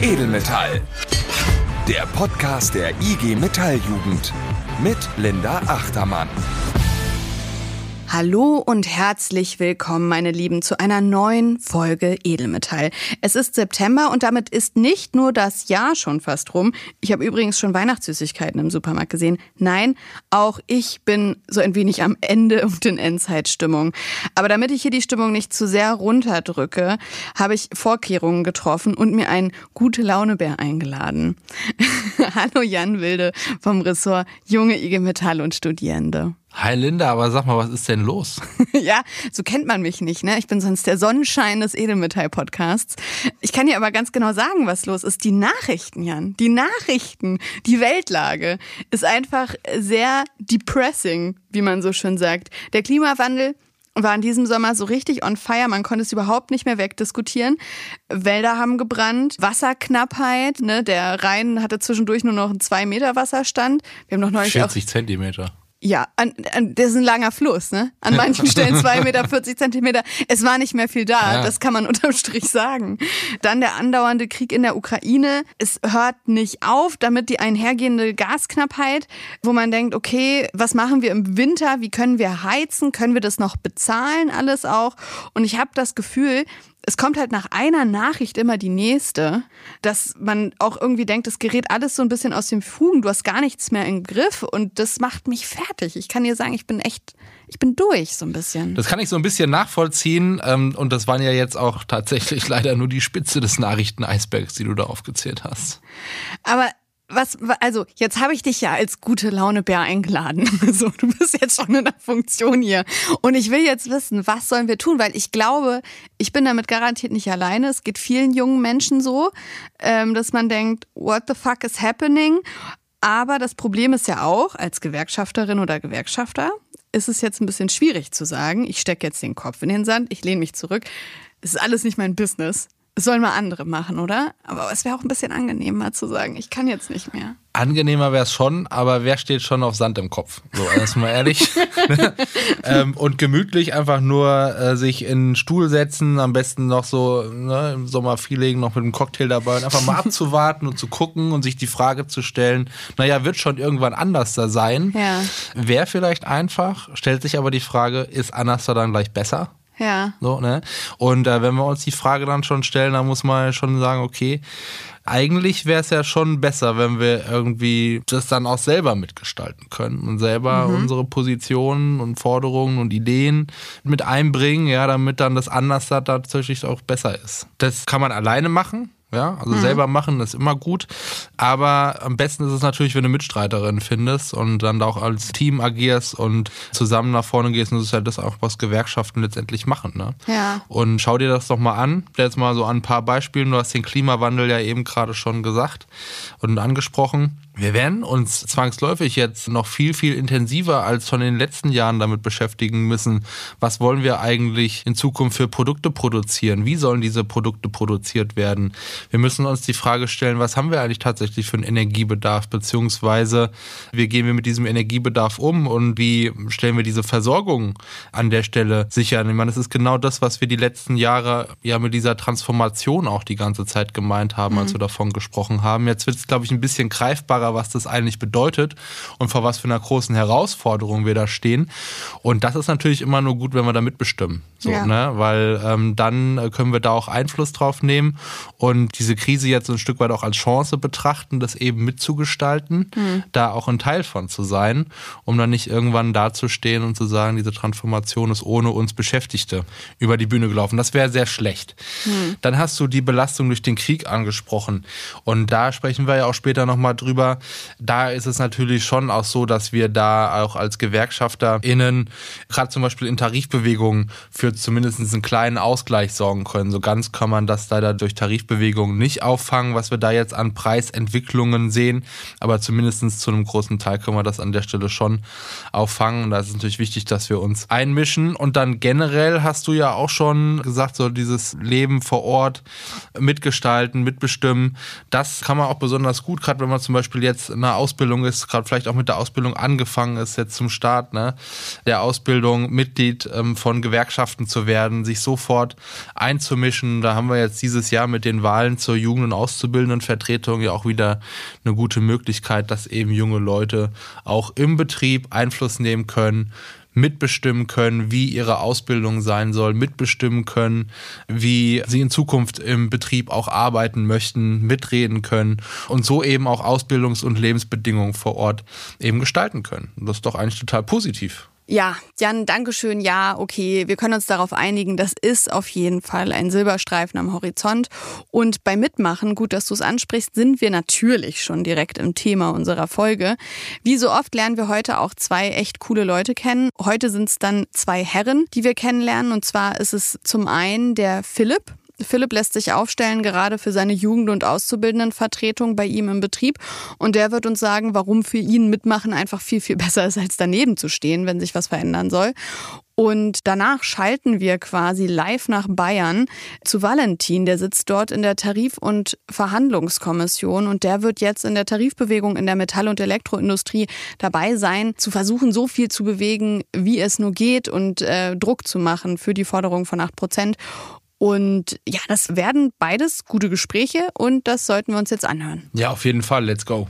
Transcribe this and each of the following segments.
Edelmetall. Der Podcast der IG Metalljugend mit Linda Achtermann. Hallo und herzlich willkommen, meine Lieben, zu einer neuen Folge Edelmetall. Es ist September und damit ist nicht nur das Jahr schon fast rum. Ich habe übrigens schon Weihnachtssüßigkeiten im Supermarkt gesehen. Nein, auch ich bin so ein wenig am Ende und in Endzeitstimmung. Aber damit ich hier die Stimmung nicht zu sehr runterdrücke, habe ich Vorkehrungen getroffen und mir einen gute Launebär eingeladen. Hallo Jan Wilde vom Ressort Junge IG Metall und Studierende. Hi Linda, aber sag mal, was ist denn los? ja, so kennt man mich nicht, ne? Ich bin sonst der Sonnenschein des Edelmetall-Podcasts. Ich kann dir aber ganz genau sagen, was los ist. Die Nachrichten, Jan. Die Nachrichten, die Weltlage ist einfach sehr depressing, wie man so schön sagt. Der Klimawandel war in diesem Sommer so richtig on fire. Man konnte es überhaupt nicht mehr wegdiskutieren. Wälder haben gebrannt, Wasserknappheit. Ne? Der Rhein hatte zwischendurch nur noch einen zwei Meter Wasserstand. Wir haben noch neulich 40 Zentimeter. Ja, an, an, das ist ein langer Fluss, ne? An manchen Stellen zwei Meter, 40 Zentimeter. Es war nicht mehr viel da, ja. das kann man unterm Strich sagen. Dann der andauernde Krieg in der Ukraine. Es hört nicht auf, damit die einhergehende Gasknappheit, wo man denkt, okay, was machen wir im Winter? Wie können wir heizen? Können wir das noch bezahlen? Alles auch. Und ich habe das Gefühl, es kommt halt nach einer Nachricht immer die nächste, dass man auch irgendwie denkt, es gerät alles so ein bisschen aus dem Fugen, du hast gar nichts mehr im Griff und das macht mich fertig. Ich kann dir sagen, ich bin echt, ich bin durch so ein bisschen. Das kann ich so ein bisschen nachvollziehen ähm, und das waren ja jetzt auch tatsächlich leider nur die Spitze des Nachrichteneisbergs, die du da aufgezählt hast. Aber was, also jetzt habe ich dich ja als gute Laune Bär eingeladen. So, du bist jetzt schon in der Funktion hier. Und ich will jetzt wissen, was sollen wir tun? Weil ich glaube, ich bin damit garantiert nicht alleine. Es geht vielen jungen Menschen so, ähm, dass man denkt, what the fuck is happening? Aber das Problem ist ja auch, als Gewerkschafterin oder Gewerkschafter, ist es jetzt ein bisschen schwierig zu sagen, ich stecke jetzt den Kopf in den Sand, ich lehne mich zurück. Es ist alles nicht mein Business. Sollen mal andere machen, oder? Aber es wäre auch ein bisschen angenehmer zu sagen, ich kann jetzt nicht mehr. Angenehmer wäre es schon, aber wer steht schon auf Sand im Kopf? So, erstmal ehrlich. ähm, und gemütlich einfach nur äh, sich in einen Stuhl setzen, am besten noch so ne, im Sommerfeeling noch mit einem Cocktail dabei und einfach mal abzuwarten und zu gucken und sich die Frage zu stellen, naja, wird schon irgendwann anders da sein? Ja. Wäre vielleicht einfach, stellt sich aber die Frage, ist anders da dann gleich besser? Ja. So, ne? Und äh, wenn wir uns die Frage dann schon stellen, dann muss man schon sagen, okay, eigentlich wäre es ja schon besser, wenn wir irgendwie das dann auch selber mitgestalten können und selber mhm. unsere Positionen und Forderungen und Ideen mit einbringen, ja, damit dann das anders da tatsächlich auch besser ist. Das kann man alleine machen, ja, also mhm. selber machen ist immer gut. Aber am besten ist es natürlich, wenn du Mitstreiterin findest und dann auch als Team agierst und zusammen nach vorne gehst. Und das ist ja das auch, was Gewerkschaften letztendlich machen. Ne? Ja. Und schau dir das doch mal an. Jetzt mal so an ein paar Beispielen. Du hast den Klimawandel ja eben gerade schon gesagt und angesprochen. Wir werden uns zwangsläufig jetzt noch viel, viel intensiver als schon in den letzten Jahren damit beschäftigen müssen. Was wollen wir eigentlich in Zukunft für Produkte produzieren? Wie sollen diese Produkte produziert werden? Wir müssen uns die Frage stellen, was haben wir eigentlich tatsächlich für einen Energiebedarf? Beziehungsweise, wie gehen wir mit diesem Energiebedarf um und wie stellen wir diese Versorgung an der Stelle sicher? Ich meine, es ist genau das, was wir die letzten Jahre ja mit dieser Transformation auch die ganze Zeit gemeint haben, mhm. als wir davon gesprochen haben. Jetzt wird es, glaube ich, ein bisschen greifbarer klarer, was das eigentlich bedeutet und vor was für einer großen Herausforderung wir da stehen. Und das ist natürlich immer nur gut, wenn wir da mitbestimmen. So, ja. ne? Weil ähm, dann können wir da auch Einfluss drauf nehmen und diese Krise jetzt ein Stück weit auch als Chance betrachten, das eben mitzugestalten, mhm. da auch ein Teil von zu sein, um dann nicht irgendwann dazustehen und zu sagen, diese Transformation ist ohne uns Beschäftigte über die Bühne gelaufen. Das wäre sehr schlecht. Mhm. Dann hast du die Belastung durch den Krieg angesprochen. Und da sprechen wir ja auch später nochmal drüber, da ist es natürlich schon auch so, dass wir da auch als GewerkschafterInnen gerade zum Beispiel in Tarifbewegungen für zumindest einen kleinen Ausgleich sorgen können. So ganz kann man das leider durch Tarifbewegungen nicht auffangen, was wir da jetzt an Preisentwicklungen sehen. Aber zumindest zu einem großen Teil können wir das an der Stelle schon auffangen. Und da ist es natürlich wichtig, dass wir uns einmischen. Und dann generell hast du ja auch schon gesagt, so dieses Leben vor Ort mitgestalten, mitbestimmen. Das kann man auch besonders gut, gerade wenn man zum Beispiel jetzt eine Ausbildung ist, gerade vielleicht auch mit der Ausbildung angefangen ist, jetzt zum Start, ne, der Ausbildung Mitglied ähm, von Gewerkschaften zu werden, sich sofort einzumischen. Da haben wir jetzt dieses Jahr mit den Wahlen zur Jugend- und Auszubildendenvertretung ja auch wieder eine gute Möglichkeit, dass eben junge Leute auch im Betrieb Einfluss nehmen können, mitbestimmen können, wie ihre Ausbildung sein soll, mitbestimmen können, wie sie in Zukunft im Betrieb auch arbeiten möchten, mitreden können und so eben auch Ausbildungs- und Lebensbedingungen vor Ort eben gestalten können. das ist doch eigentlich total positiv. Ja, Jan, Dankeschön. Ja, okay, wir können uns darauf einigen, das ist auf jeden Fall ein Silberstreifen am Horizont. Und beim Mitmachen, gut, dass du es ansprichst, sind wir natürlich schon direkt im Thema unserer Folge. Wie so oft lernen wir heute auch zwei echt coole Leute kennen. Heute sind es dann zwei Herren, die wir kennenlernen. Und zwar ist es zum einen der Philipp. Philipp lässt sich aufstellen, gerade für seine Jugend- und Auszubildendenvertretung bei ihm im Betrieb. Und der wird uns sagen, warum für ihn mitmachen einfach viel, viel besser ist, als daneben zu stehen, wenn sich was verändern soll. Und danach schalten wir quasi live nach Bayern zu Valentin. Der sitzt dort in der Tarif- und Verhandlungskommission und der wird jetzt in der Tarifbewegung in der Metall- und Elektroindustrie dabei sein, zu versuchen, so viel zu bewegen, wie es nur geht und äh, Druck zu machen für die Forderung von 8 Prozent. Und ja, das werden beides gute Gespräche und das sollten wir uns jetzt anhören. Ja, auf jeden Fall. Let's go.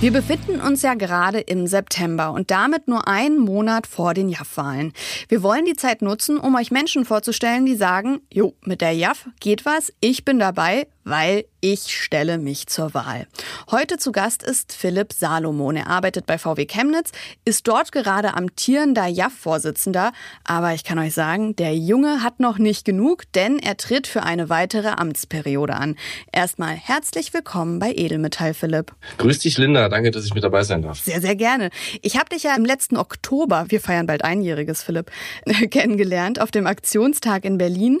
Wir befinden uns ja gerade im September und damit nur einen Monat vor den JAF-Wahlen. Wir wollen die Zeit nutzen, um euch Menschen vorzustellen, die sagen, jo, mit der JAF geht was, ich bin dabei, weil ich stelle mich zur Wahl. Heute zu Gast ist Philipp Salomon. Er arbeitet bei VW Chemnitz, ist dort gerade amtierender JAF-Vorsitzender. Aber ich kann euch sagen, der Junge hat noch nicht genug, denn er tritt für eine weitere Amtsperiode an. Erstmal herzlich willkommen bei Edelmetall, Philipp. Grüß dich, Linda. Danke, dass ich mit dabei sein darf. Sehr, sehr gerne. Ich habe dich ja im letzten Oktober, wir feiern bald einjähriges, Philipp, kennengelernt auf dem Aktionstag in Berlin.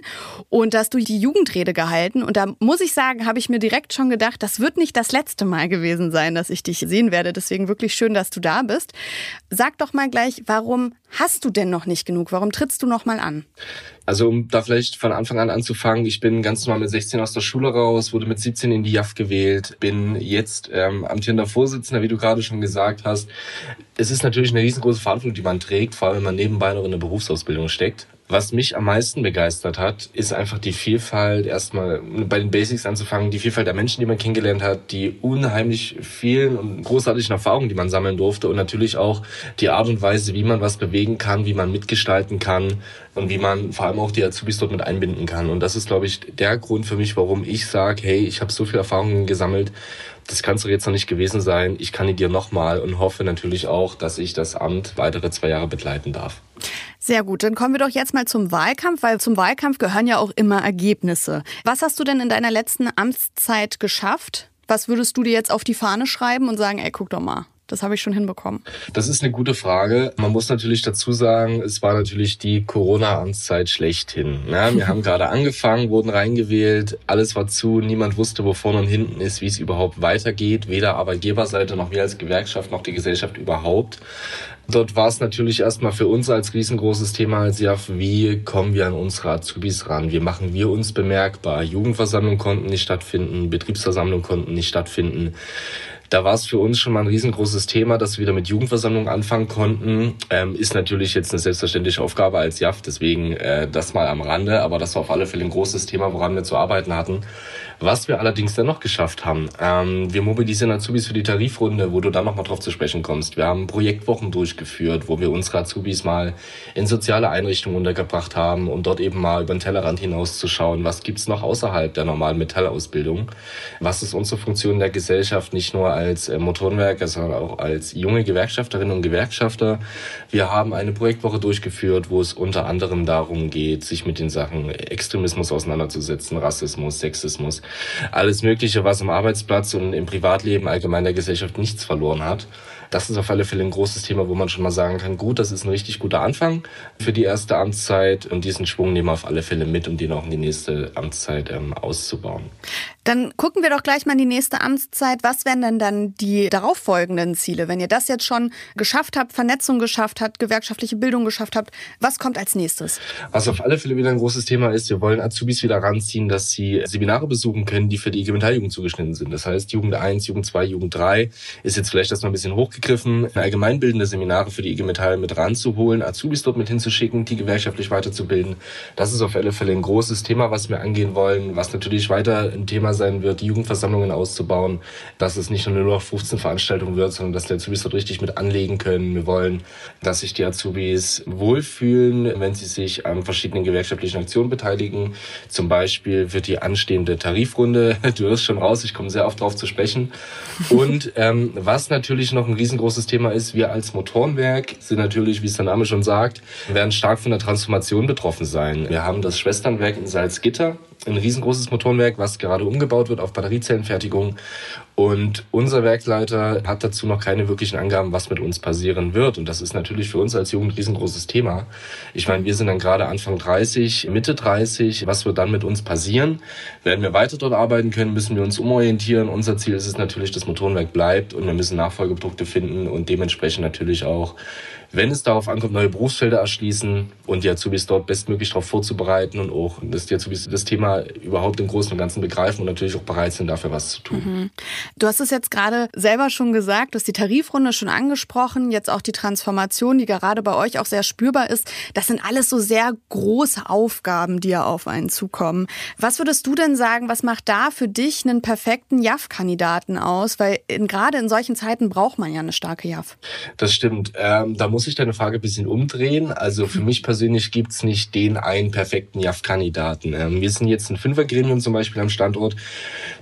Und da hast du die Jugendrede gehalten. Und da muss ich sagen, habe ich mir direkt schon gedacht, das wird nicht das letzte Mal gewesen sein, dass ich dich sehen werde. Deswegen wirklich schön, dass du da bist. Sag doch mal gleich, warum hast du denn noch nicht genug? Warum trittst du noch mal an? Also um da vielleicht von Anfang an anzufangen, ich bin ganz normal mit 16 aus der Schule raus, wurde mit 17 in die JAF gewählt, bin jetzt ähm, amtierender Vorsitzender, wie du gerade schon gesagt hast. Es ist natürlich eine riesengroße Verantwortung, die man trägt, vor allem wenn man nebenbei noch in der Berufsausbildung steckt. Was mich am meisten begeistert hat, ist einfach die Vielfalt, erstmal bei den Basics anzufangen, die Vielfalt der Menschen, die man kennengelernt hat, die unheimlich vielen und großartigen Erfahrungen, die man sammeln durfte und natürlich auch die Art und Weise, wie man was bewegen kann, wie man mitgestalten kann und wie man vor allem auch die Azubis dort mit einbinden kann. Und das ist, glaube ich, der Grund für mich, warum ich sage, hey, ich habe so viele Erfahrungen gesammelt, das kann es doch jetzt noch nicht gewesen sein. Ich kandidiere nochmal und hoffe natürlich auch, dass ich das Amt weitere zwei Jahre begleiten darf. Sehr gut, dann kommen wir doch jetzt mal zum Wahlkampf, weil zum Wahlkampf gehören ja auch immer Ergebnisse. Was hast du denn in deiner letzten Amtszeit geschafft? Was würdest du dir jetzt auf die Fahne schreiben und sagen, ey, guck doch mal, das habe ich schon hinbekommen. Das ist eine gute Frage. Man muss natürlich dazu sagen, es war natürlich die Corona-Amtszeit schlechthin. Ja, wir haben gerade angefangen, wurden reingewählt, alles war zu, niemand wusste, wo vorne und hinten ist, wie es überhaupt weitergeht, weder Arbeitgeberseite noch wir als Gewerkschaft noch die Gesellschaft überhaupt. Dort war es natürlich erstmal für uns als riesengroßes Thema als JAF, wie kommen wir an unsere Azubis ran? Wie machen wir uns bemerkbar? Jugendversammlungen konnten nicht stattfinden, Betriebsversammlungen konnten nicht stattfinden. Da war es für uns schon mal ein riesengroßes Thema, dass wir wieder mit Jugendversammlungen anfangen konnten. Ähm, ist natürlich jetzt eine selbstverständliche Aufgabe als JAF, deswegen äh, das mal am Rande, aber das war auf alle Fälle ein großes Thema, woran wir zu arbeiten hatten. Was wir allerdings dann noch geschafft haben, ähm, wir mobilisieren Azubis für die Tarifrunde, wo du dann nochmal drauf zu sprechen kommst. Wir haben Projektwochen durchgeführt, wo wir unsere Azubis mal in soziale Einrichtungen untergebracht haben, um dort eben mal über den Tellerrand hinauszuschauen, was gibt's noch außerhalb der normalen Metallausbildung, was ist unsere Funktion in der Gesellschaft, nicht nur als äh, Motorenwerker, sondern auch als junge Gewerkschafterinnen und Gewerkschafter. Wir haben eine Projektwoche durchgeführt, wo es unter anderem darum geht, sich mit den Sachen Extremismus auseinanderzusetzen, Rassismus, Sexismus, alles Mögliche, was am Arbeitsplatz und im Privatleben allgemein der Gesellschaft nichts verloren hat. Das ist auf alle Fälle ein großes Thema, wo man schon mal sagen kann, gut, das ist ein richtig guter Anfang für die erste Amtszeit und diesen Schwung nehmen wir auf alle Fälle mit, um den auch in die nächste Amtszeit ähm, auszubauen. Dann gucken wir doch gleich mal in die nächste Amtszeit. Was wären denn dann die darauffolgenden Ziele? Wenn ihr das jetzt schon geschafft habt, Vernetzung geschafft habt, gewerkschaftliche Bildung geschafft habt, was kommt als nächstes? Was auf alle Fälle wieder ein großes Thema ist, wir wollen Azubis wieder ranziehen, dass sie Seminare besuchen können, die für die IG Metall-Jugend zugeschnitten sind. Das heißt, Jugend 1, Jugend 2, Jugend 3 ist jetzt vielleicht erstmal ein bisschen hochgegriffen, allgemeinbildende Seminare für die IG Metall mit ranzuholen, Azubis dort mit hinzuschicken, die gewerkschaftlich weiterzubilden. Das ist auf alle Fälle ein großes Thema, was wir angehen wollen, was natürlich weiter ein Thema sein wird, die Jugendversammlungen auszubauen, dass es nicht nur eine 0815 Veranstaltung wird, sondern dass die Azubis dort richtig mit anlegen können. Wir wollen, dass sich die Azubis wohlfühlen, wenn sie sich an verschiedenen gewerkschaftlichen Aktionen beteiligen. Zum Beispiel wird die anstehende Tarifrunde, du hörst schon raus, ich komme sehr oft drauf zu sprechen. Und ähm, was natürlich noch ein riesengroßes Thema ist, wir als Motorenwerk sind natürlich, wie es der Name schon sagt, werden stark von der Transformation betroffen sein. Wir haben das Schwesternwerk in Salzgitter, ein riesengroßes Motorenwerk, was gerade umgebaut wird auf Batteriezellenfertigung. Und unser Werksleiter hat dazu noch keine wirklichen Angaben, was mit uns passieren wird. Und das ist natürlich für uns als Jugend ein riesengroßes Thema. Ich meine, wir sind dann gerade Anfang 30, Mitte 30. Was wird dann mit uns passieren? Werden wir weiter dort arbeiten können? Müssen wir uns umorientieren? Unser Ziel ist es natürlich, dass Motorenwerk bleibt und wir müssen Nachfolgeprodukte finden und dementsprechend natürlich auch wenn es darauf ankommt, neue Berufsfelder erschließen und die Azubis dort bestmöglich darauf vorzubereiten und auch, dass die Azubis das Thema überhaupt im Großen und Ganzen begreifen und natürlich auch bereit sind, dafür was zu tun. Mhm. Du hast es jetzt gerade selber schon gesagt, du hast die Tarifrunde schon angesprochen, jetzt auch die Transformation, die gerade bei euch auch sehr spürbar ist. Das sind alles so sehr große Aufgaben, die ja auf einen zukommen. Was würdest du denn sagen, was macht da für dich einen perfekten JAF-Kandidaten aus? Weil in, gerade in solchen Zeiten braucht man ja eine starke JAF. Das stimmt. Ähm, da muss ich deine Frage ein bisschen umdrehen. Also für mich persönlich gibt's nicht den einen perfekten JAF-Kandidaten. Ähm, wir sind jetzt ein Fünfergremium zum Beispiel am Standort.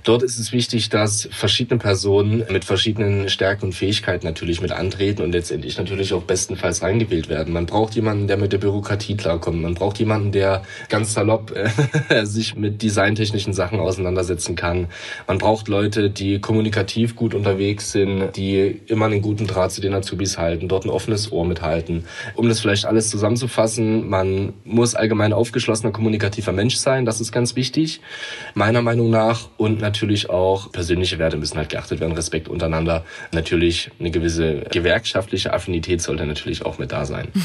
Dort ist es wichtig, dass verschiedene Personen mit verschiedenen Stärken und Fähigkeiten natürlich mit antreten und letztendlich natürlich auch bestenfalls reingewählt werden. Man braucht jemanden, der mit der Bürokratie klarkommt. Man braucht jemanden, der ganz salopp äh, sich mit designtechnischen Sachen auseinandersetzen kann. Man braucht Leute, die kommunikativ gut unterwegs sind, die immer einen guten Draht zu den Azubis halten, dort ein offenes Ohr mithalten. Um das vielleicht alles zusammenzufassen, man muss allgemein aufgeschlossener, kommunikativer Mensch sein, das ist ganz wichtig, meiner Meinung nach. Und natürlich auch persönliche Werte müssen halt geachtet werden, Respekt untereinander. Natürlich eine gewisse gewerkschaftliche Affinität sollte natürlich auch mit da sein.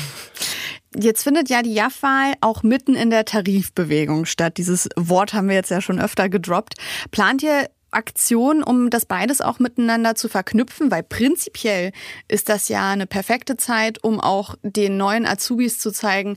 Jetzt findet ja die JAF-Wahl auch mitten in der Tarifbewegung statt. Dieses Wort haben wir jetzt ja schon öfter gedroppt. Plant ihr Aktion, um das beides auch miteinander zu verknüpfen, weil prinzipiell ist das ja eine perfekte Zeit, um auch den neuen Azubis zu zeigen,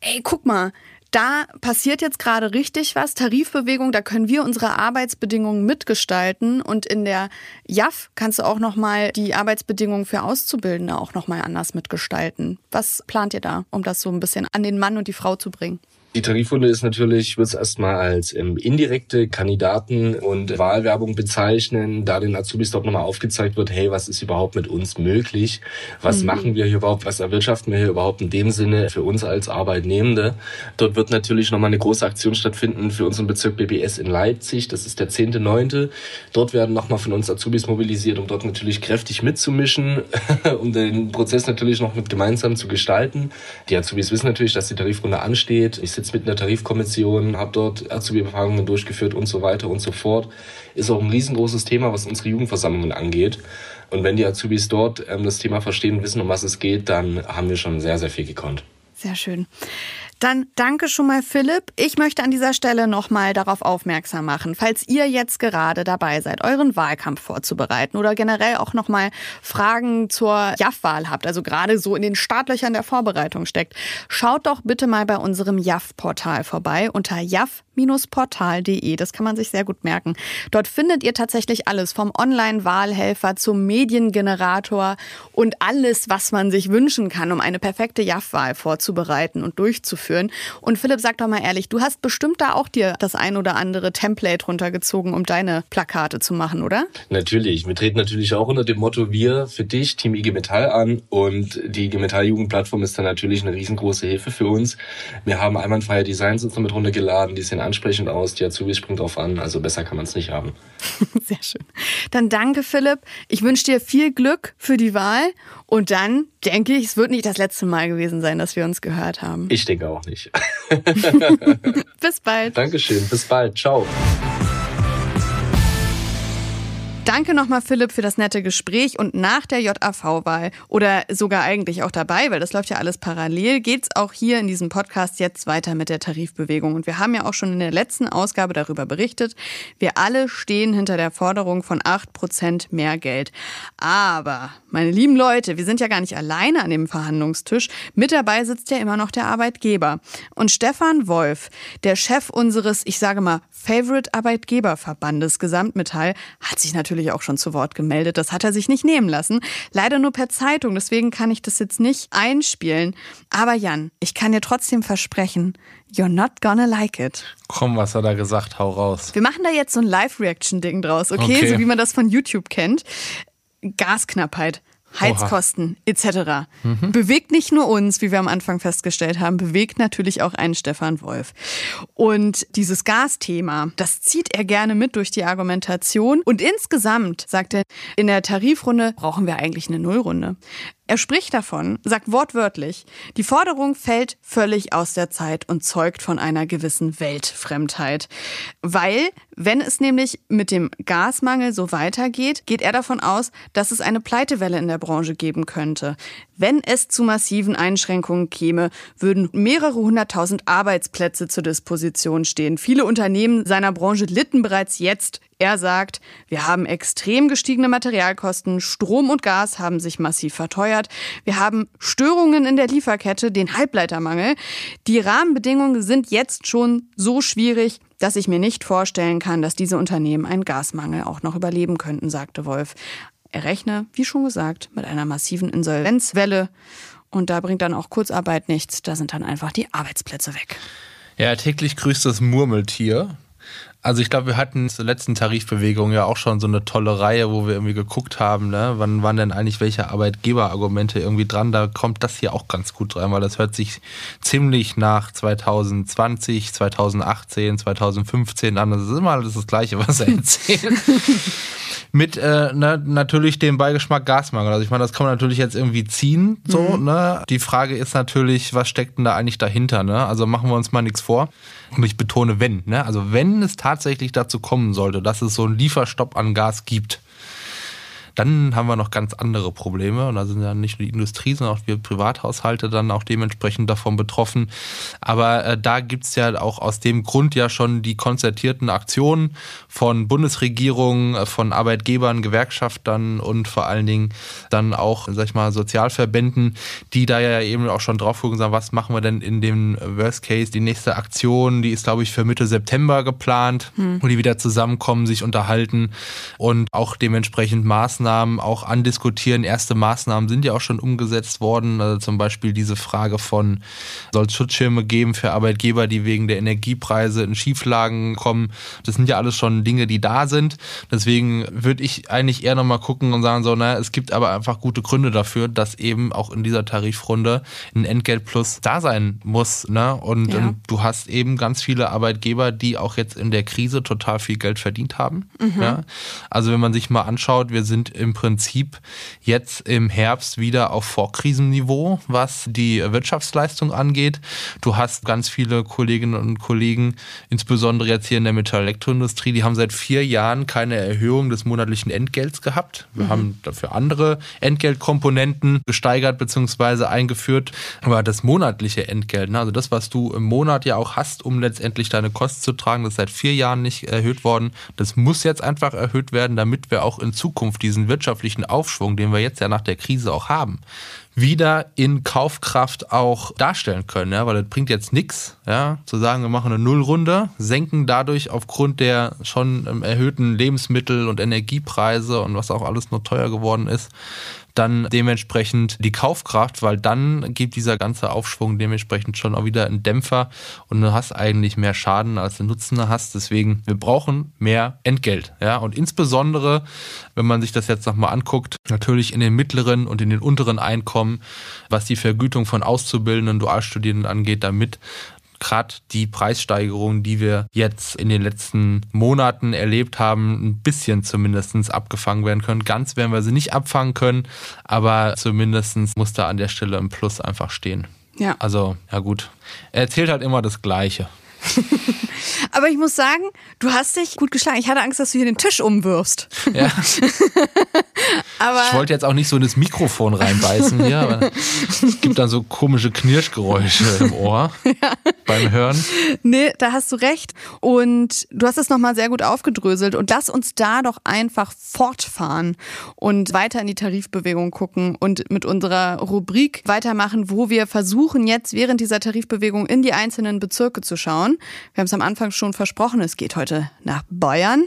ey, guck mal, da passiert jetzt gerade richtig was, Tarifbewegung, da können wir unsere Arbeitsbedingungen mitgestalten und in der JAF kannst du auch noch mal die Arbeitsbedingungen für Auszubildende auch noch mal anders mitgestalten. Was plant ihr da, um das so ein bisschen an den Mann und die Frau zu bringen? Die Tarifrunde ist natürlich, wird es erstmal als ähm, indirekte Kandidaten- und Wahlwerbung bezeichnen, da den Azubis dort nochmal aufgezeigt wird, hey, was ist überhaupt mit uns möglich? Was mhm. machen wir hier überhaupt? Was erwirtschaften wir hier überhaupt in dem Sinne für uns als Arbeitnehmende? Dort wird natürlich nochmal eine große Aktion stattfinden für unseren Bezirk BBS in Leipzig. Das ist der 10.9. Dort werden nochmal von uns Azubis mobilisiert, um dort natürlich kräftig mitzumischen, um den Prozess natürlich noch mit gemeinsam zu gestalten. Die Azubis wissen natürlich, dass die Tarifrunde ansteht. Ich sitze mit in der Tarifkommission, habe dort Azubi-Befragungen durchgeführt und so weiter und so fort. Ist auch ein riesengroßes Thema, was unsere Jugendversammlungen angeht. Und wenn die Azubis dort ähm, das Thema verstehen, wissen, um was es geht, dann haben wir schon sehr, sehr viel gekonnt. Sehr schön. Dann danke schon mal, Philipp. Ich möchte an dieser Stelle nochmal darauf aufmerksam machen, falls ihr jetzt gerade dabei seid, euren Wahlkampf vorzubereiten oder generell auch nochmal Fragen zur JAF-Wahl habt, also gerade so in den Startlöchern der Vorbereitung steckt, schaut doch bitte mal bei unserem JAF-Portal vorbei unter JAF portalde Das kann man sich sehr gut merken. Dort findet ihr tatsächlich alles vom Online-Wahlhelfer zum Mediengenerator und alles, was man sich wünschen kann, um eine perfekte JAF-Wahl vorzubereiten und durchzuführen. Und Philipp, sag doch mal ehrlich, du hast bestimmt da auch dir das ein oder andere Template runtergezogen, um deine Plakate zu machen, oder? Natürlich. Wir treten natürlich auch unter dem Motto Wir für dich, Team IG Metall an. Und die IG Metall Jugendplattform ist dann natürlich eine riesengroße Hilfe für uns. Wir haben einwandfreie Designs uns damit runtergeladen, die sind ansprechend aus, die Azubis springen drauf an, also besser kann man es nicht haben. Sehr schön. Dann danke, Philipp. Ich wünsche dir viel Glück für die Wahl und dann denke ich, es wird nicht das letzte Mal gewesen sein, dass wir uns gehört haben. Ich denke auch nicht. bis bald. Dankeschön, bis bald. Ciao. Danke nochmal, Philipp, für das nette Gespräch. Und nach der JAV-Wahl oder sogar eigentlich auch dabei, weil das läuft ja alles parallel, geht es auch hier in diesem Podcast jetzt weiter mit der Tarifbewegung. Und wir haben ja auch schon in der letzten Ausgabe darüber berichtet. Wir alle stehen hinter der Forderung von 8% mehr Geld. Aber, meine lieben Leute, wir sind ja gar nicht alleine an dem Verhandlungstisch. Mit dabei sitzt ja immer noch der Arbeitgeber. Und Stefan Wolf, der Chef unseres, ich sage mal, Favorite Arbeitgeberverbandes Gesamtmetall, hat sich natürlich natürlich auch schon zu Wort gemeldet. Das hat er sich nicht nehmen lassen. Leider nur per Zeitung, deswegen kann ich das jetzt nicht einspielen. Aber Jan, ich kann dir trotzdem versprechen, you're not gonna like it. Komm, was hat er gesagt? Hau raus. Wir machen da jetzt so ein Live-Reaction-Ding draus, okay? okay? So wie man das von YouTube kennt. Gasknappheit. Heizkosten etc. Mhm. Bewegt nicht nur uns, wie wir am Anfang festgestellt haben, bewegt natürlich auch einen Stefan Wolf. Und dieses Gasthema, das zieht er gerne mit durch die Argumentation. Und insgesamt, sagt er, in der Tarifrunde brauchen wir eigentlich eine Nullrunde. Er spricht davon, sagt wortwörtlich, die Forderung fällt völlig aus der Zeit und zeugt von einer gewissen Weltfremdheit. Weil, wenn es nämlich mit dem Gasmangel so weitergeht, geht er davon aus, dass es eine Pleitewelle in der Branche geben könnte. Wenn es zu massiven Einschränkungen käme, würden mehrere hunderttausend Arbeitsplätze zur Disposition stehen. Viele Unternehmen seiner Branche litten bereits jetzt er sagt, wir haben extrem gestiegene Materialkosten, Strom und Gas haben sich massiv verteuert, wir haben Störungen in der Lieferkette, den Halbleitermangel. Die Rahmenbedingungen sind jetzt schon so schwierig, dass ich mir nicht vorstellen kann, dass diese Unternehmen einen Gasmangel auch noch überleben könnten, sagte Wolf. Er rechne, wie schon gesagt, mit einer massiven Insolvenzwelle. Und da bringt dann auch Kurzarbeit nichts, da sind dann einfach die Arbeitsplätze weg. Ja, täglich grüßt das Murmeltier. Also ich glaube, wir hatten zur letzten Tarifbewegung ja auch schon so eine tolle Reihe, wo wir irgendwie geguckt haben, ne? wann waren denn eigentlich welche Arbeitgeberargumente irgendwie dran. Da kommt das hier auch ganz gut rein, weil das hört sich ziemlich nach 2020, 2018, 2015 an. Das ist immer alles das Gleiche, was er erzählt. mit äh, ne, natürlich dem Beigeschmack Gasmangel. Also ich meine, das kann man natürlich jetzt irgendwie ziehen. So, mhm. ne? Die Frage ist natürlich, was steckt denn da eigentlich dahinter? Ne? Also machen wir uns mal nichts vor. Und ich betone, wenn. Ne? Also wenn es tatsächlich dazu kommen sollte, dass es so einen Lieferstopp an Gas gibt, dann haben wir noch ganz andere Probleme und da sind ja nicht nur die Industrie, sondern auch wir Privathaushalte dann auch dementsprechend davon betroffen. Aber äh, da gibt's ja auch aus dem Grund ja schon die konzertierten Aktionen von Bundesregierung, äh, von Arbeitgebern, Gewerkschaftern und vor allen Dingen dann auch, sag ich mal, Sozialverbänden, die da ja eben auch schon drauf gucken, sagen, was machen wir denn in dem Worst Case? Die nächste Aktion, die ist, glaube ich, für Mitte September geplant, hm. wo die wieder zusammenkommen, sich unterhalten und auch dementsprechend Maßnahmen Maßnahmen auch andiskutieren. Erste Maßnahmen sind ja auch schon umgesetzt worden. Also zum Beispiel diese Frage von, soll es Schutzschirme geben für Arbeitgeber, die wegen der Energiepreise in Schieflagen kommen. Das sind ja alles schon Dinge, die da sind. Deswegen würde ich eigentlich eher nochmal gucken und sagen, so, naja, es gibt aber einfach gute Gründe dafür, dass eben auch in dieser Tarifrunde ein Entgelt plus da sein muss. Ne? Und, ja. und du hast eben ganz viele Arbeitgeber, die auch jetzt in der Krise total viel Geld verdient haben. Mhm. Ja? Also wenn man sich mal anschaut, wir sind im Prinzip jetzt im Herbst wieder auf Vorkrisenniveau, was die Wirtschaftsleistung angeht. Du hast ganz viele Kolleginnen und Kollegen, insbesondere jetzt hier in der Metall-Elektroindustrie, die haben seit vier Jahren keine Erhöhung des monatlichen Entgelts gehabt. Wir mhm. haben dafür andere Entgeltkomponenten gesteigert bzw. eingeführt. Aber das monatliche Entgelt, ne, also das, was du im Monat ja auch hast, um letztendlich deine Kosten zu tragen, das ist seit vier Jahren nicht erhöht worden. Das muss jetzt einfach erhöht werden, damit wir auch in Zukunft diesen wirtschaftlichen Aufschwung, den wir jetzt ja nach der Krise auch haben, wieder in Kaufkraft auch darstellen können, ja, weil das bringt jetzt nichts, ja, zu sagen, wir machen eine Nullrunde, senken dadurch aufgrund der schon ähm, erhöhten Lebensmittel- und Energiepreise und was auch alles nur teuer geworden ist, dann dementsprechend die Kaufkraft, weil dann gibt dieser ganze Aufschwung dementsprechend schon auch wieder einen Dämpfer und du hast eigentlich mehr Schaden, als du Nutzen hast. Deswegen, wir brauchen mehr Entgelt. Ja? Und insbesondere, wenn man sich das jetzt nochmal anguckt, natürlich in den mittleren und in den unteren Einkommen, was die Vergütung von Auszubildenden, Dualstudierenden angeht, damit gerade die Preissteigerungen, die wir jetzt in den letzten Monaten erlebt haben, ein bisschen zumindest abgefangen werden können. Ganz werden wir sie nicht abfangen können, aber zumindest muss da an der Stelle ein Plus einfach stehen. Ja. Also, ja gut. Er erzählt halt immer das Gleiche. Aber ich muss sagen, du hast dich gut geschlagen. Ich hatte Angst, dass du hier den Tisch umwirfst. Ja. aber ich wollte jetzt auch nicht so in das Mikrofon reinbeißen hier, aber es gibt dann so komische Knirschgeräusche im Ohr ja. beim Hören. Nee, da hast du recht. Und du hast es nochmal sehr gut aufgedröselt. Und lass uns da doch einfach fortfahren und weiter in die Tarifbewegung gucken und mit unserer Rubrik weitermachen, wo wir versuchen, jetzt während dieser Tarifbewegung in die einzelnen Bezirke zu schauen. Wir haben es am Anfang schon versprochen, es geht heute nach Bayern.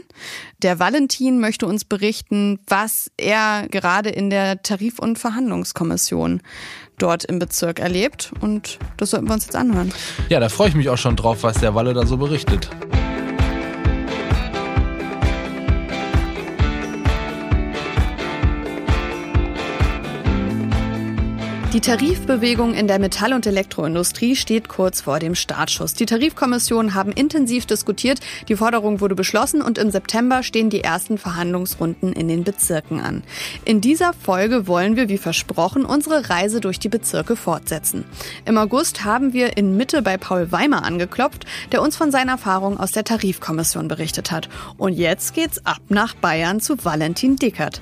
Der Valentin möchte uns berichten, was er gerade in der Tarif- und Verhandlungskommission dort im Bezirk erlebt. Und das sollten wir uns jetzt anhören. Ja, da freue ich mich auch schon drauf, was der Walle da so berichtet. Die Tarifbewegung in der Metall- und Elektroindustrie steht kurz vor dem Startschuss. Die Tarifkommissionen haben intensiv diskutiert, die Forderung wurde beschlossen und im September stehen die ersten Verhandlungsrunden in den Bezirken an. In dieser Folge wollen wir, wie versprochen, unsere Reise durch die Bezirke fortsetzen. Im August haben wir in Mitte bei Paul Weimer angeklopft, der uns von seinen Erfahrungen aus der Tarifkommission berichtet hat. Und jetzt geht's ab nach Bayern zu Valentin Dickert.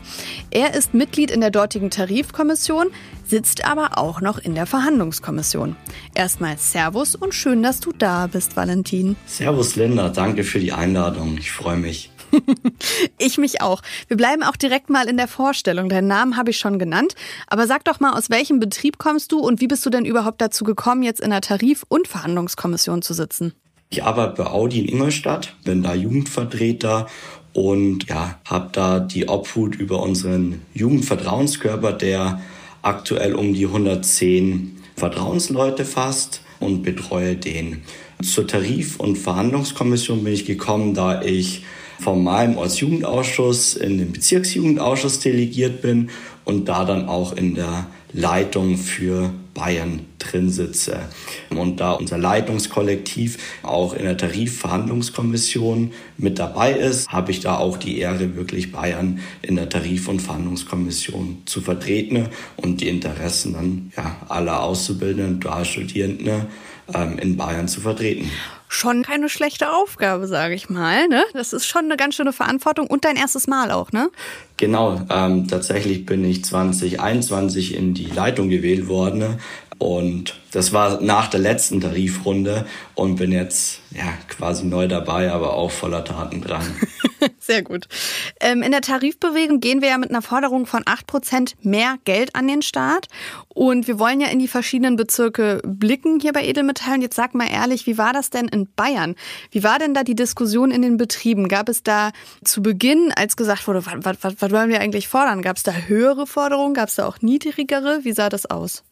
Er ist Mitglied in der dortigen Tarifkommission, sitzt aber auch noch in der Verhandlungskommission. Erstmal Servus und schön, dass du da bist, Valentin. Servus, Linda. Danke für die Einladung. Ich freue mich. ich mich auch. Wir bleiben auch direkt mal in der Vorstellung. Deinen Namen habe ich schon genannt. Aber sag doch mal, aus welchem Betrieb kommst du und wie bist du denn überhaupt dazu gekommen, jetzt in der Tarif- und Verhandlungskommission zu sitzen? Ich arbeite bei Audi in Ingolstadt, bin da Jugendvertreter und ja, habe da die Obhut über unseren Jugendvertrauenskörper, der aktuell um die 110 Vertrauensleute fast und betreue den. Zur Tarif- und Verhandlungskommission bin ich gekommen, da ich von meinem Ortsjugendausschuss in den Bezirksjugendausschuss delegiert bin und da dann auch in der Leitung für Bayern drin sitze. Und da unser Leitungskollektiv auch in der Tarifverhandlungskommission mit dabei ist, habe ich da auch die Ehre, wirklich Bayern in der Tarif- und Verhandlungskommission zu vertreten und die Interessen dann ja, aller Auszubildenden, Dualstudierenden ähm, in Bayern zu vertreten schon keine schlechte Aufgabe, sage ich mal. Ne? Das ist schon eine ganz schöne Verantwortung und dein erstes Mal auch, ne? Genau, ähm, tatsächlich bin ich 2021 in die Leitung gewählt worden und das war nach der letzten Tarifrunde und bin jetzt ja quasi neu dabei, aber auch voller Taten dran. Sehr gut. Ähm, in der Tarifbewegung gehen wir ja mit einer Forderung von 8% mehr Geld an den Staat. Und wir wollen ja in die verschiedenen Bezirke blicken hier bei Edelmetallen. Jetzt sag mal ehrlich, wie war das denn in Bayern? Wie war denn da die Diskussion in den Betrieben? Gab es da zu Beginn, als gesagt wurde, was, was, was, was wollen wir eigentlich fordern? Gab es da höhere Forderungen? Gab es da auch niedrigere? Wie sah das aus?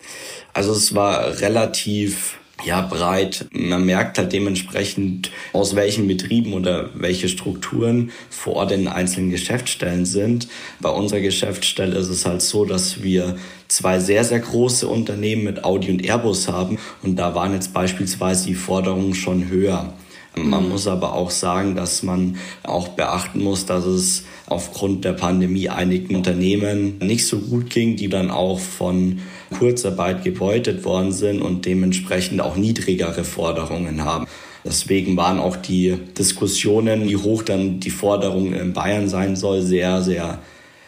Also es war relativ ja, breit. Man merkt halt dementsprechend, aus welchen Betrieben oder welche Strukturen vor den einzelnen Geschäftsstellen sind. Bei unserer Geschäftsstelle ist es halt so, dass wir zwei sehr, sehr große Unternehmen mit Audi und Airbus haben und da waren jetzt beispielsweise die Forderungen schon höher. Man mhm. muss aber auch sagen, dass man auch beachten muss, dass es aufgrund der Pandemie einigen Unternehmen nicht so gut ging, die dann auch von Kurzarbeit gebeutet worden sind und dementsprechend auch niedrigere Forderungen haben. Deswegen waren auch die Diskussionen, wie hoch dann die Forderung in Bayern sein soll, sehr, sehr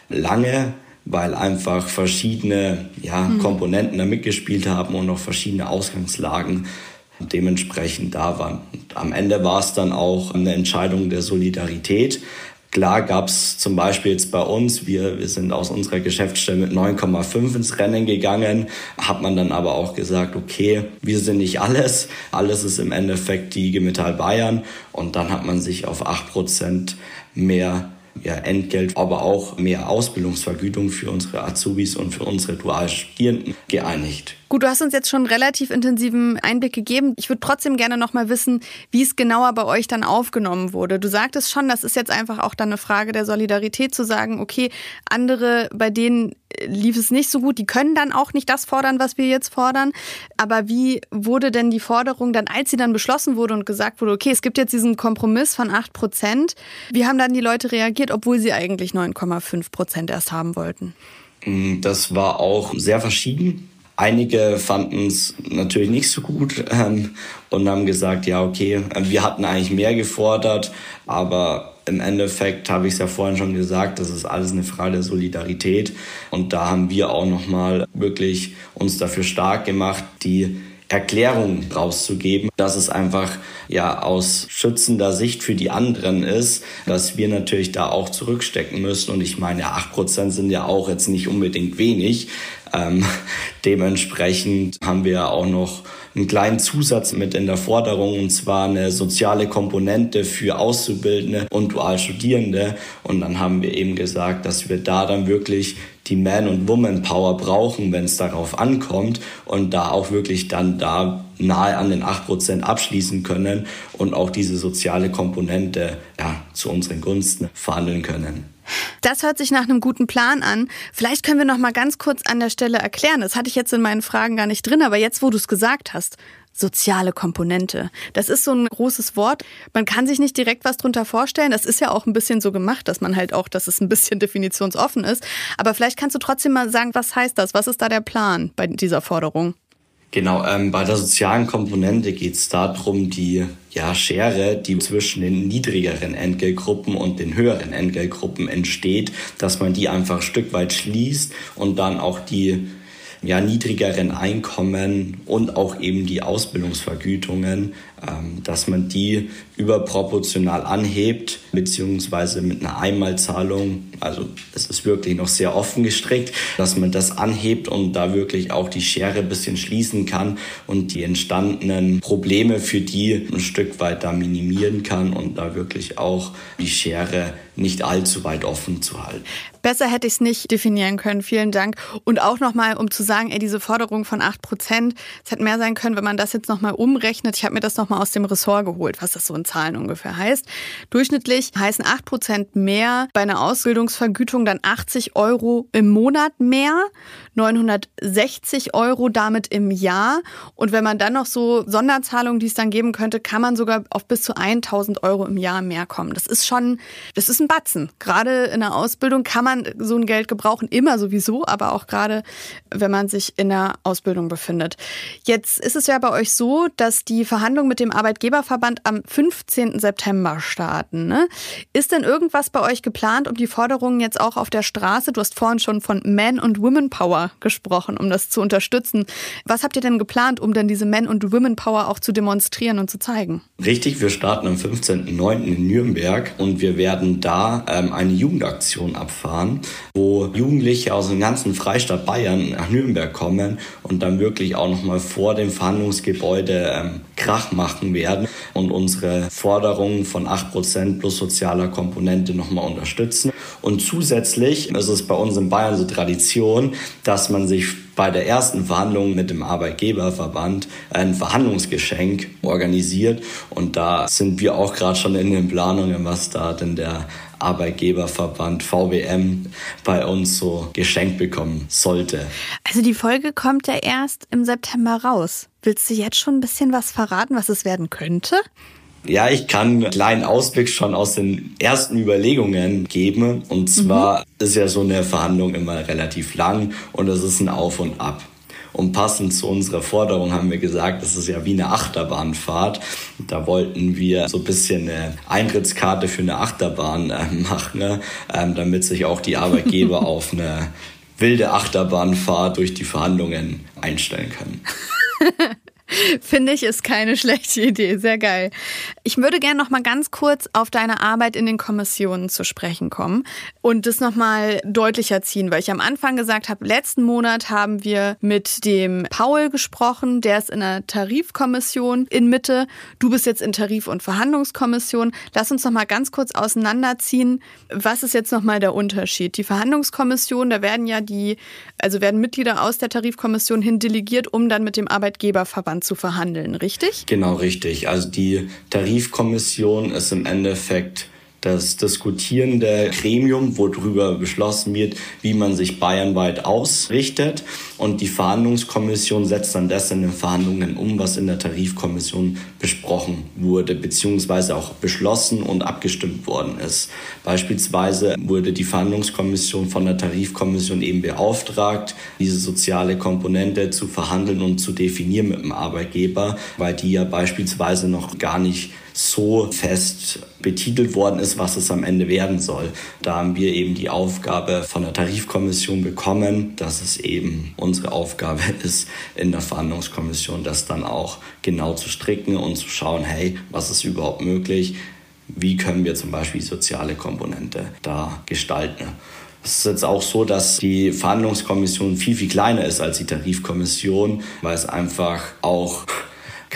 lange, weil einfach verschiedene ja, mhm. Komponenten da mitgespielt haben und auch verschiedene Ausgangslagen dementsprechend da waren. Und am Ende war es dann auch eine Entscheidung der Solidarität. Klar gab es zum Beispiel jetzt bei uns, wir, wir sind aus unserer Geschäftsstelle mit 9,5 ins Rennen gegangen, hat man dann aber auch gesagt, okay, wir sind nicht alles, alles ist im Endeffekt die IG Metall Bayern. Und dann hat man sich auf 8% mehr ja, Entgelt, aber auch mehr Ausbildungsvergütung für unsere Azubis und für unsere Dualstudierenden geeinigt. Gut, du hast uns jetzt schon relativ intensiven Einblick gegeben. Ich würde trotzdem gerne noch mal wissen, wie es genauer bei euch dann aufgenommen wurde. Du sagtest schon, das ist jetzt einfach auch dann eine Frage der Solidarität zu sagen, okay, andere, bei denen lief es nicht so gut, die können dann auch nicht das fordern, was wir jetzt fordern. Aber wie wurde denn die Forderung dann, als sie dann beschlossen wurde und gesagt wurde, okay, es gibt jetzt diesen Kompromiss von 8 Prozent, wie haben dann die Leute reagiert, obwohl sie eigentlich 9,5 Prozent erst haben wollten? Das war auch sehr verschieden. Einige fanden es natürlich nicht so gut ähm, und haben gesagt, ja, okay, wir hatten eigentlich mehr gefordert, aber im Endeffekt habe ich es ja vorhin schon gesagt, das ist alles eine Frage der Solidarität und da haben wir auch nochmal wirklich uns dafür stark gemacht, die Erklärung rauszugeben, dass es einfach ja aus schützender Sicht für die anderen ist, dass wir natürlich da auch zurückstecken müssen. Und ich meine, acht Prozent sind ja auch jetzt nicht unbedingt wenig. Ähm, dementsprechend haben wir auch noch einen kleinen Zusatz mit in der Forderung und zwar eine soziale Komponente für Auszubildende und Dualstudierende. Und dann haben wir eben gesagt, dass wir da dann wirklich die Man- und Woman-Power brauchen, wenn es darauf ankommt und da auch wirklich dann da nahe an den 8% abschließen können und auch diese soziale Komponente ja, zu unseren Gunsten verhandeln können. Das hört sich nach einem guten Plan an. Vielleicht können wir noch mal ganz kurz an der Stelle erklären. Das hatte ich jetzt in meinen Fragen gar nicht drin, aber jetzt, wo du es gesagt hast, soziale Komponente. Das ist so ein großes Wort. Man kann sich nicht direkt was drunter vorstellen. Das ist ja auch ein bisschen so gemacht, dass man halt auch, dass es ein bisschen definitionsoffen ist. Aber vielleicht kannst du trotzdem mal sagen, was heißt das? Was ist da der Plan bei dieser Forderung? Genau, ähm, bei der sozialen Komponente geht es darum, die ja, Schere, die zwischen den niedrigeren Entgeltgruppen und den höheren Entgeltgruppen entsteht, dass man die einfach ein Stück weit schließt und dann auch die ja, niedrigeren Einkommen und auch eben die Ausbildungsvergütungen, dass man die überproportional anhebt, beziehungsweise mit einer Einmalzahlung, also es ist wirklich noch sehr offen gestrickt, dass man das anhebt und da wirklich auch die Schere ein bisschen schließen kann und die entstandenen Probleme für die ein Stück weit da minimieren kann und da wirklich auch die Schere nicht allzu weit offen zu halten. Besser hätte ich es nicht definieren können. Vielen Dank. Und auch nochmal, um zu sagen, ey, diese Forderung von 8 Prozent, es hätte mehr sein können, wenn man das jetzt nochmal umrechnet. Ich habe mir das nochmal aus dem Ressort geholt, was das so in Zahlen ungefähr heißt. Durchschnittlich heißen 8 Prozent mehr bei einer Ausbildungsvergütung dann 80 Euro im Monat mehr. 960 Euro damit im Jahr. Und wenn man dann noch so Sonderzahlungen, die es dann geben könnte, kann man sogar auf bis zu 1000 Euro im Jahr mehr kommen. Das ist schon, das ist ein Batzen. Gerade in der Ausbildung kann man so ein Geld gebrauchen, immer sowieso, aber auch gerade, wenn man sich in der Ausbildung befindet. Jetzt ist es ja bei euch so, dass die Verhandlungen mit dem Arbeitgeberverband am 15. September starten. Ne? Ist denn irgendwas bei euch geplant, um die Forderungen jetzt auch auf der Straße, du hast vorhin schon von Man- und Women Power gesprochen, um das zu unterstützen. Was habt ihr denn geplant, um denn diese Men- und Women Power auch zu demonstrieren und zu zeigen? Richtig, wir starten am 15.09. in Nürnberg und wir werden da ähm, eine Jugendaktion abfahren, wo Jugendliche aus dem ganzen Freistaat Bayern nach Nürnberg kommen und dann wirklich auch nochmal vor dem Verhandlungsgebäude ähm, Krach machen werden und unsere Forderungen von 8% plus sozialer Komponente nochmal unterstützen. Und zusätzlich ist es bei uns in Bayern so Tradition, dass man sich bei der ersten Verhandlung mit dem Arbeitgeberverband ein Verhandlungsgeschenk organisiert. Und da sind wir auch gerade schon in den Planungen, was da denn der Arbeitgeberverband VBM bei uns so geschenkt bekommen sollte. Also die Folge kommt ja erst im September raus. Willst du jetzt schon ein bisschen was verraten, was es werden könnte? Ja, ich kann einen kleinen Ausblick schon aus den ersten Überlegungen geben. Und zwar mhm. ist ja so eine Verhandlung immer relativ lang und es ist ein Auf und Ab. Und passend zu unserer Forderung haben wir gesagt, das ist ja wie eine Achterbahnfahrt. Da wollten wir so ein bisschen eine Eintrittskarte für eine Achterbahn äh, machen, ne? ähm, damit sich auch die Arbeitgeber auf eine wilde Achterbahnfahrt durch die Verhandlungen einstellen können. Finde ich, ist keine schlechte Idee. Sehr geil. Ich würde gerne noch mal ganz kurz auf deine Arbeit in den Kommissionen zu sprechen kommen und das noch mal deutlicher ziehen, weil ich am Anfang gesagt habe, letzten Monat haben wir mit dem Paul gesprochen, der ist in der Tarifkommission in Mitte. Du bist jetzt in Tarif- und Verhandlungskommission. Lass uns noch mal ganz kurz auseinanderziehen. Was ist jetzt noch mal der Unterschied? Die Verhandlungskommission, da werden ja die, also werden Mitglieder aus der Tarifkommission hin delegiert, um dann mit dem Arbeitgeberverband zu verhandeln, richtig? Genau, richtig. Also die Tarifkommission ist im Endeffekt das diskutierende Gremium, worüber beschlossen wird, wie man sich bayernweit ausrichtet. Und die Verhandlungskommission setzt dann das in den Verhandlungen um, was in der Tarifkommission besprochen wurde, beziehungsweise auch beschlossen und abgestimmt worden ist. Beispielsweise wurde die Verhandlungskommission von der Tarifkommission eben beauftragt, diese soziale Komponente zu verhandeln und zu definieren mit dem Arbeitgeber, weil die ja beispielsweise noch gar nicht so fest betitelt worden ist, was es am Ende werden soll. Da haben wir eben die Aufgabe von der Tarifkommission bekommen, dass es eben unsere Aufgabe ist, in der Verhandlungskommission das dann auch genau zu stricken und zu schauen, hey, was ist überhaupt möglich? Wie können wir zum Beispiel soziale Komponente da gestalten? Es ist jetzt auch so, dass die Verhandlungskommission viel, viel kleiner ist als die Tarifkommission, weil es einfach auch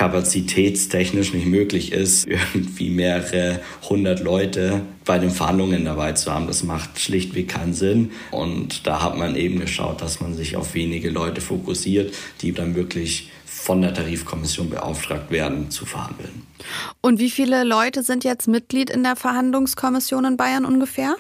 kapazitätstechnisch nicht möglich ist, irgendwie mehrere hundert Leute bei den Verhandlungen dabei zu haben. Das macht schlichtweg keinen Sinn. Und da hat man eben geschaut, dass man sich auf wenige Leute fokussiert, die dann wirklich von der Tarifkommission beauftragt werden, zu verhandeln. Und wie viele Leute sind jetzt Mitglied in der Verhandlungskommission in Bayern ungefähr?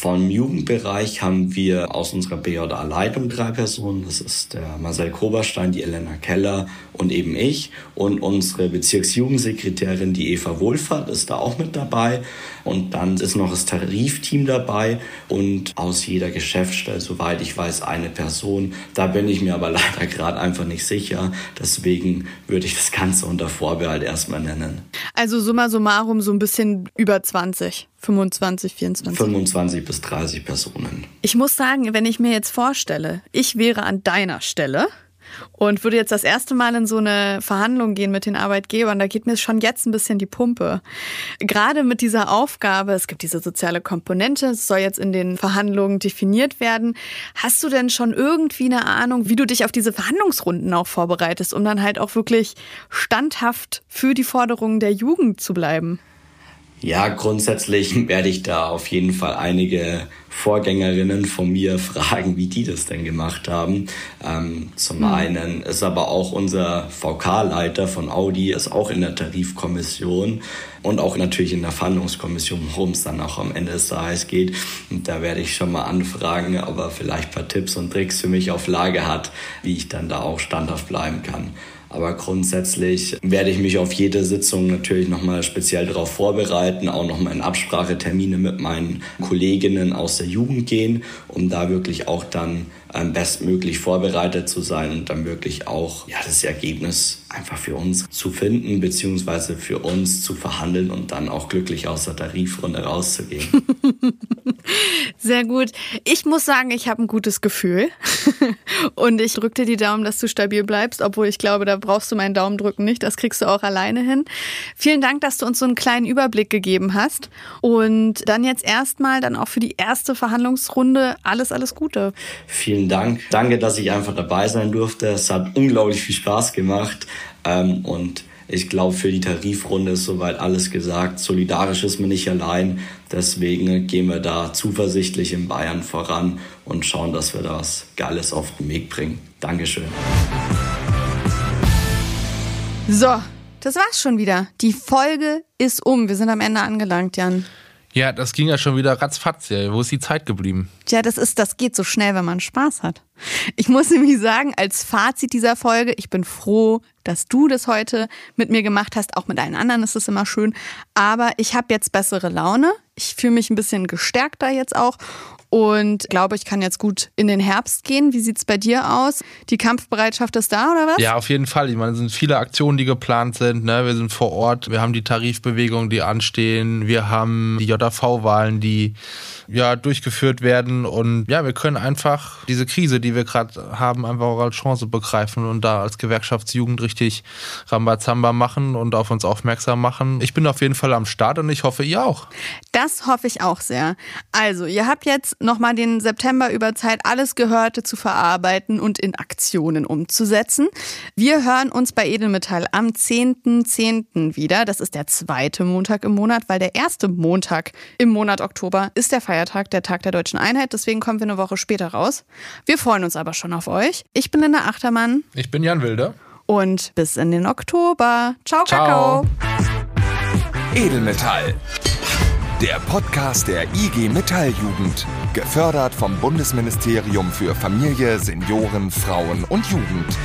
Vom Jugendbereich haben wir aus unserer BJA-Leitung drei Personen. Das ist der Marcel Koberstein, die Elena Keller und eben ich. Und unsere Bezirksjugendsekretärin, die Eva Wohlfahrt, ist da auch mit dabei. Und dann ist noch das Tarifteam dabei und aus jeder Geschäftsstelle, soweit ich weiß, eine Person. Da bin ich mir aber leider gerade einfach nicht sicher. Deswegen würde ich das Ganze unter Vorbehalt erstmal nennen. Also summa summarum so ein bisschen über 20. 25, 24. 25 bis 30 Personen. Ich muss sagen, wenn ich mir jetzt vorstelle, ich wäre an deiner Stelle und würde jetzt das erste Mal in so eine Verhandlung gehen mit den Arbeitgebern, da geht mir schon jetzt ein bisschen die Pumpe. Gerade mit dieser Aufgabe, es gibt diese soziale Komponente, es soll jetzt in den Verhandlungen definiert werden. Hast du denn schon irgendwie eine Ahnung, wie du dich auf diese Verhandlungsrunden auch vorbereitest, um dann halt auch wirklich standhaft für die Forderungen der Jugend zu bleiben? Ja, grundsätzlich werde ich da auf jeden Fall einige Vorgängerinnen von mir fragen, wie die das denn gemacht haben. Ähm, zum mhm. einen ist aber auch unser VK-Leiter von Audi, ist auch in der Tarifkommission und auch natürlich in der Verhandlungskommission, worum es dann auch am Ende des Tages geht. Und da werde ich schon mal anfragen, ob er vielleicht ein paar Tipps und Tricks für mich auf Lage hat, wie ich dann da auch standhaft bleiben kann. Aber grundsätzlich werde ich mich auf jede Sitzung natürlich nochmal speziell darauf vorbereiten, auch nochmal in Absprachetermine mit meinen Kolleginnen aus der Jugend gehen, um da wirklich auch dann ähm, bestmöglich vorbereitet zu sein und dann wirklich auch ja, das Ergebnis einfach für uns zu finden, beziehungsweise für uns zu verhandeln und dann auch glücklich aus der Tarifrunde rauszugehen. Sehr gut. Ich muss sagen, ich habe ein gutes Gefühl und ich drücke dir die Daumen, dass du stabil bleibst, obwohl ich glaube, da brauchst du meinen Daumen drücken nicht. Das kriegst du auch alleine hin. Vielen Dank, dass du uns so einen kleinen Überblick gegeben hast und dann jetzt erstmal dann auch für die erste Verhandlungsrunde alles, alles Gute. Vielen Dank. Danke, dass ich einfach dabei sein durfte. Es hat unglaublich viel Spaß gemacht. Ähm, und ich glaube, für die Tarifrunde ist soweit alles gesagt. Solidarisch ist man nicht allein. Deswegen gehen wir da zuversichtlich in Bayern voran und schauen, dass wir da was Geiles auf den Weg bringen. Dankeschön. So, das war's schon wieder. Die Folge ist um. Wir sind am Ende angelangt, Jan. Ja, das ging ja schon wieder ratzfatz. Ja. Wo ist die Zeit geblieben? Ja, das ist, das geht so schnell, wenn man Spaß hat. Ich muss nämlich sagen, als Fazit dieser Folge, ich bin froh, dass du das heute mit mir gemacht hast. Auch mit allen anderen ist es immer schön. Aber ich habe jetzt bessere Laune. Ich fühle mich ein bisschen gestärkter jetzt auch. und glaube, ich kann jetzt gut in den Herbst gehen. Wie sieht's bei dir aus? Die Kampfbereitschaft ist da oder was? Ja, auf jeden Fall. Ich meine, es sind viele Aktionen, die geplant sind. Ne? Wir sind vor Ort, wir haben die Tarifbewegungen, die anstehen, wir haben die JV-Wahlen, die ja durchgeführt werden und ja, wir können einfach diese Krise, die wir gerade haben, einfach auch als Chance begreifen und da als Gewerkschaftsjugend richtig Rambazamba machen und auf uns aufmerksam machen. Ich bin auf jeden Fall am Start und ich hoffe, ihr auch. Das hoffe ich auch sehr. Also, ihr habt jetzt nochmal den September über Zeit, alles Gehörte zu verarbeiten und in Aktionen umzusetzen. Wir hören uns bei Edelmetall am 10.10. .10. wieder. Das ist der zweite Montag im Monat, weil der erste Montag im Monat Oktober ist der Feiertag, der Tag der deutschen Einheit. Deswegen kommen wir eine Woche später raus. Wir freuen uns aber schon auf euch. Ich bin Linda Achtermann. Ich bin Jan Wilde. Und bis in den Oktober. Ciao, Ciao. Kakao. Edelmetall. Der Podcast der IG Metalljugend. Gefördert vom Bundesministerium für Familie, Senioren, Frauen und Jugend.